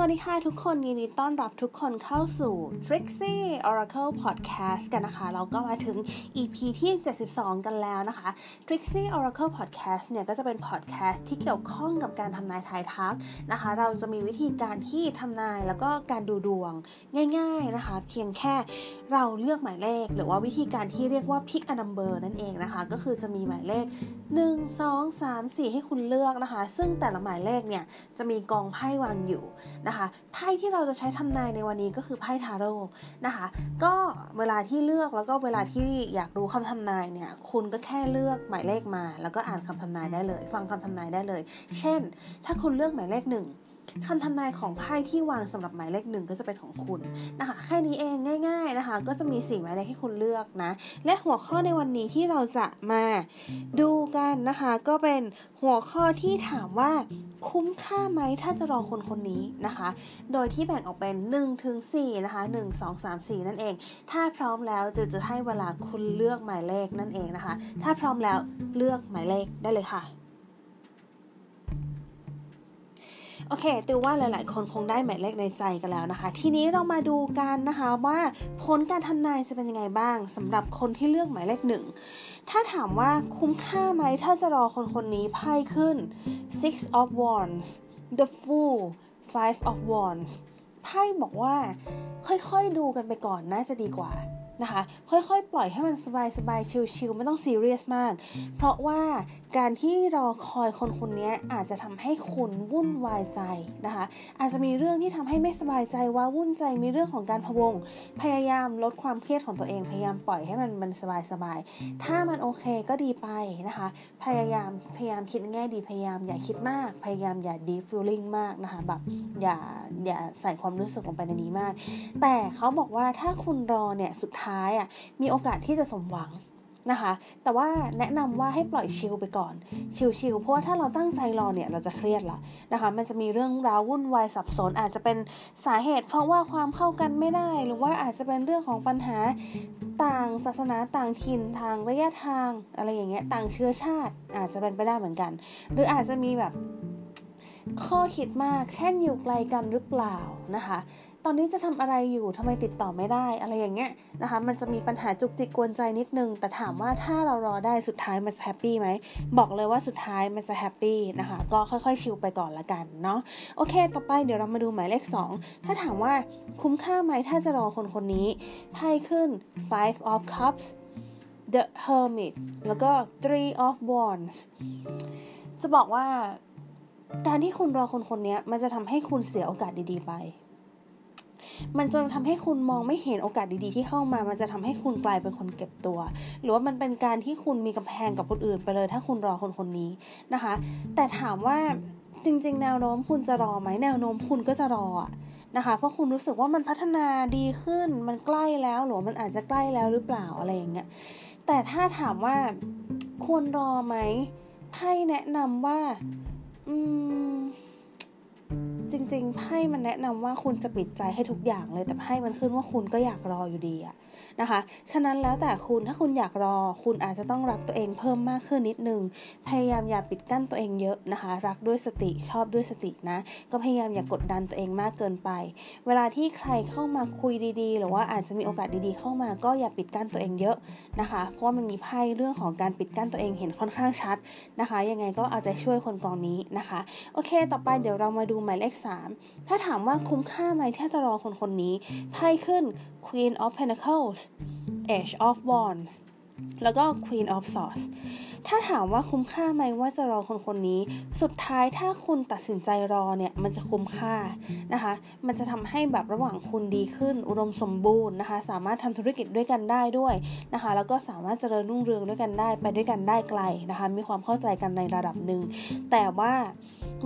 สวัสดีค่ะทุกคนยินดีต้อนรับทุกคนเข้าสู่ Trixie Oracle Podcast กันนะคะ เราก็มาถึง EP ที่ 72 กันแล้วนะคะ Trixie Oracle Podcast เนี่ยก็จะเป็น podcast ที่เกี่ยวข้องกับการทำนายทายทักนะคะ เราจะมีวิธีการที่ทำนายแล้วก็การดูดวงง่ายๆนะคะ เพียงแค่เราเลือกหมายเลข หรือว่าวิธีการที่เรียกว่า pick a number นั่นเองนะคะ ก็คือจะมีหมายเลข 1 2 3 4 ให้คุณเลือกนะคะ ซึ่งแต่ละหมายเลขเนี่ยจะมีกองไพ่วางอยู่นะคะไพ่ที่เราจะใช้ทำนายในวันนี้ก็คือไพ่ทาโร่นะคะ ก็เวลาที่เลือกแล้วก็เวลาที่อยากรู้คำทำนายเนี่ยคุณก็แค่เลือกหมายเลขมา แล้วก็อ่านคำทำนายได้เลย ฟังคำทำนายได้เลย เช่น ถ้าคุณเลือกหมายเลขหนึ่ง คำทำนายของไพ่ที่วางสำหรับหมายเลขหนึ่งก็จะเป็นของคุณนะคะ แค่นี้เองง่าย ๆนะคะ ก็จะมีสี่หมายเลขให้คุณเลือกนะ และหัวข้อในวันนี้ที่เราจะมาดูกันนะคะ ก็เป็นหัวข้อที่ถามว่าคุ้มค่าไหมถ้าจะรอคนคนนี้นะคะ โดยที่แบ่งออกเป็น1ถึง4นะคะ1 2 3 4 นั่นเอง ถ้าพร้อมแล้วจะจะให้เวลาคุณเลือกหมายเลขนั่นเองนะคะ ถ้าพร้อมแล้วเลือกหมายเลขได้เลยค่ะ โอเคติวว่าหลาย ๆ คนคงได้หมายเลขในใจกันแล้วนะคะ ทีนี้เรามาดูกันนะคะว่าผลการทำนายจะเป็นยังไงบ้างสำหรับคนที่เลือกหมายเลขหนึ่งถ้าถามว่าคุ้มค่าไหมถ้าจะรอคนคนนี้ไพ่ขึ้น six of wands the fool five of wands ไพ่บอกว่าค่อย ๆ ดูกันไปก่อนน่าจะดีกว่า นะคะ ค่อยๆ ปล่อยให้มันสบายๆ ชิลๆ ไม่ต้องซีเรียสมาก เพราะว่าการที่รอคอยคนคนนี้อาจจะทำให้คุณวุ่นวายใจนะคะ อาจจะมีเรื่องที่ทำให้ไม่สบายใจว่าวุ่นใจ มีเรื่องของการพะวง พยายามลดความเครียดของตัวเอง พยายามปล่อยให้มันมันสบายๆ ถ้ามันโอเคก็ดีไปนะคะ พยายามพยายามคิดแง่ดี พยายามอย่าคิดมาก พยายามอย่าดีฟิลลิ่งมากนะคะ แบบอย่าอย่าใส่ความรู้สึกลงไปในนี้มาก แต่เขาบอกว่าถ้าคุณรอเนี่ย สุดท้ายอะมีโอกาสที่จะสมหวังนะคะ แต่ว่าแนะนำว่าให้ปล่อยชิลไปก่อน ชิลๆเพราะว่าถ้าเราตั้งใจรอเนี่ยเราจะเครียดละนะคะ มันจะมีเรื่องราววุ่นวายสับสน อาจจะเป็นสาเหตุ เพราะว่าความเข้ากันไม่ได้ หรือว่าอาจจะเป็นเรื่องของปัญหาต่างศาสนาต่างถิ่นทางระยะทาง อะไรอย่างเงี้ยต่างเชื้อชาติอาจจะเป็นไปได้เหมือนกัน หรืออาจจะมีแบบข้อคิดมาก เช่นอยู่ไกลกันหรือเปล่านะคะ ตอนนี้จะทำอะไรอยู่ทำไมติดต่อไม่ได้อะไรอย่างเงี้ยนะคะ มันจะมีปัญหาจุกจิกกวนใจนิดนึง แต่ถามว่าถ้าเรารอได้สุดท้ายมันจะ happy ไหม บอกเลยว่าสุดท้ายมันจะ happy นะคะ ก็ค่อยๆ chill ไปก่อนละกันเนาะ โอเค ต่อไปเดี๋ยวเรามาดูหมายเลข 2 ถ้าถามว่าคุ้มค่าไหมถ้าจะรอคนคนนี้ ไพ่ขึ้น five of cups the hermit แล้วก็ three of wands จะบอกว่าการที่คุณรอคนคนนี้มันจะทำให้คุณเสียโอกาสดีๆไป มันจะทำให้คุณมองไม่เห็นโอกาสดีๆ ที่เข้ามา มันจะทำให้คุณกลายเป็นคนเก็บตัว หรือว่ามันเป็นการที่คุณมีกำแพงกับคนอื่นไปเลย ถ้าคุณรอคนคนนี้นะคะ แต่ถามว่าจริง ๆ แนวโน้มคุณจะรอไหมแนวโน้มคุณก็จะรอนะคะ เพราะคุณรู้สึกว่ามันพัฒนาดีขึ้น มันใกล้แล้วหรือมันอาจจะใกล้แล้วหรือเปล่าอะไรอย่างเงี้ย แต่ถ้าถามว่าควรรอไหมไพ่แนะนำว่า อืม จริงๆไพ่มันแนะนำว่าคุณจะปิดใจให้ทุกอย่างเลย แต่ไพ่มันขึ้นว่าคุณก็อยากรออยู่ดีอะนะคะ ฉะนั้นแล้วแต่คุณถ้าคุณอยากรอ คุณอาจจะต้องรักตัวเองเพิ่มมากขึ้นนิดนึง พยายามอย่าปิดกั้นตัวเองเยอะนะคะ รักด้วยสติชอบด้วยสตินะ ก็พยายามอย่ากกดดันตัวเองมากเกินไป เวลาที่ใครเข้ามาคุยดีๆ หรือว่าอาจจะมีโอกาสดีๆ เข้ามาก็อย่าปิดกั้นตัวเองเยอะนะคะ เพราะว่ามันมีไพ่เรื่องของการปิดกั้นตัวเองเห็นค่อนข้างชัดนะคะ ยังไงก็เอาใจช่วยคนกองนี้นะคะ โอเค ต่อไปเดี๋ยวเรามาดูหมายเลข3 ถ้าถามว่าคุ้มค่าไหมที่จะรอคนคนนี้ไพ่ขึ้น Queen of Pentacles Age of Wands แล้วก็ Queen of Swords ถ้าถามว่าคุ้มค่าไหมว่าจะรอคนคนนี้ สุดท้ายถ้าคุณตัดสินใจรอเนี่ย มันจะคุ้มค่านะคะ มันจะทำให้แบบระหว่างคุณดีขึ้น อุดมสมบูรณ์นะคะ สามารถทำธุรกิจด้วยกันได้ด้วยนะคะ แล้วก็สามารถเจริญรุ่งเรืองด้วยกันได้ ไปด้วยกันได้ไกลนะคะ มีความเข้าใจกันในระดับหนึ่ง แต่ว่า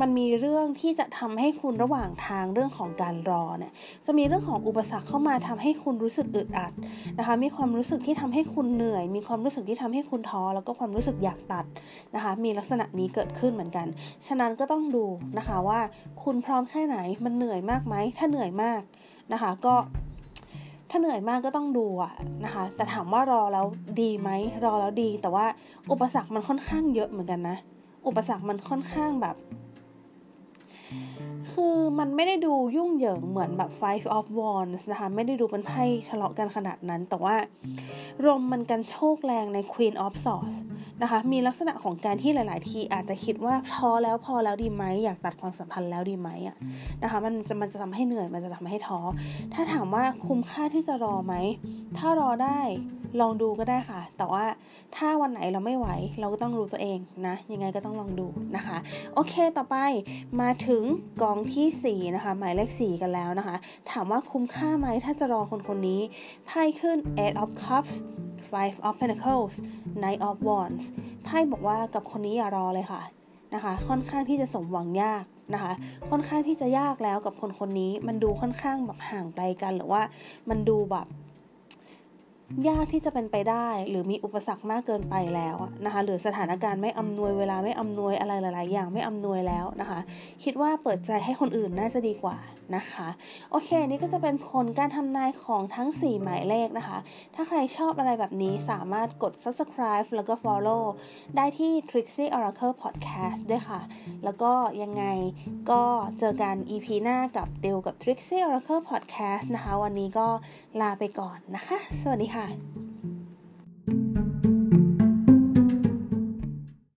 มันมีเรื่องที่จะทำให้คุณระหว่างทางเรื่องของการรอเนี่ย จะมีเรื่องของอุปสรรคเข้ามาทำให้คุณรู้สึกอึดอัดนะคะ มีความรู้สึกที่ทำให้คุณเหนื่อย มีความรู้สึกที่ทำให้คุณท้อแล้วก็ความรู้สึกอยากตัดนะคะ มีลักษณะนี้เกิดขึ้นเหมือนกัน ฉะนั้นก็ต้องดูนะคะว่าคุณพร้อมแค่ไหนมันเหนื่อยมากไหมถ้าเหนื่อยมากนะคะ ก็ถ้าเหนื่อยมากก็ต้องดูอะนะคะ แต่ถามว่ารอแล้วดีไหมรอแล้วดี แต่ว่าอุปสรรคมันค่อนข้างเยอะเหมือนกันนะ อุปสรรคมันค่อนข้างแบบ คือมันไม่ได้ดูยุ่งเหยิงเหมือนแบบ Five of Wands นะคะ ไม่ได้ดูเป็นไพ่ทะเลาะกันขนาดนั้น แต่ว่ารมมันกันโชคแรงใน Queen of Swords นะคะ มีลักษณะของการที่หลาย ๆ ทีอาจจะคิดว่าพอแล้วพอแล้วดีไหมอยากตัดความสัมพันธ์แล้วดีไหมอะนะคะ มันจะมันจะทำให้เหนื่อยมันจะทำให้ท้อ ถ้าถามว่าคุ้มค่าที่จะรอไหม ถ้ารอได้ลองดูก็ได้ค่ะ แต่ว่าถ้าวันไหนเราไม่ไหว เราก็ต้องรู้ตัวเองนะ ยังไงก็ต้องลองดูนะคะ โอเค ต่อไปมาถึงกองที่ 4 นะคะ หมายเลข 4 กันแล้วนะคะ ถามว่าคุ้มค่าไหมถ้าจะรอคนคนนี้ ไพ่ขึ้น eight of cups five of pentacles knight of wands ไพ่บอกว่ากับคนนี้อย่ารอเลยค่ะนะคะค่อนข้างที่จะสมหวังยากนะคะ ค่อนข้างที่จะยากแล้วกับคนคนนี้มันดูค่อนข้างแบบห่างไกลกันหรือว่ามันดูแบบยากที่จะเป็นไปได้ หรือมีอุปสรรคมากเกินไปแล้วนะคะ หรือสถานการณ์ไม่อำนวยเวลาไม่อำนวยอะไรหลาย ๆ อย่างไม่อำนวยแล้วนะคะ คิดว่าเปิดใจให้คนอื่นน่าจะดีกว่า นะคะ โอเค นี่ก็จะเป็นผลการทำนายของทั้ง 4 หมายเลขนะคะ ถ้าใครชอบอะไรแบบนี้สามารถกด subscribe แล้วก็ follow ได้ที่ Trixie Oracle Podcast ด้วยค่ะ แล้วก็ยังไงก็เจอกัน EP หน้ากับเดลกับ Trixie Oracle Podcast นะคะ วันนี้ก็ลาไปก่อนนะคะ สวัสดีค่ะ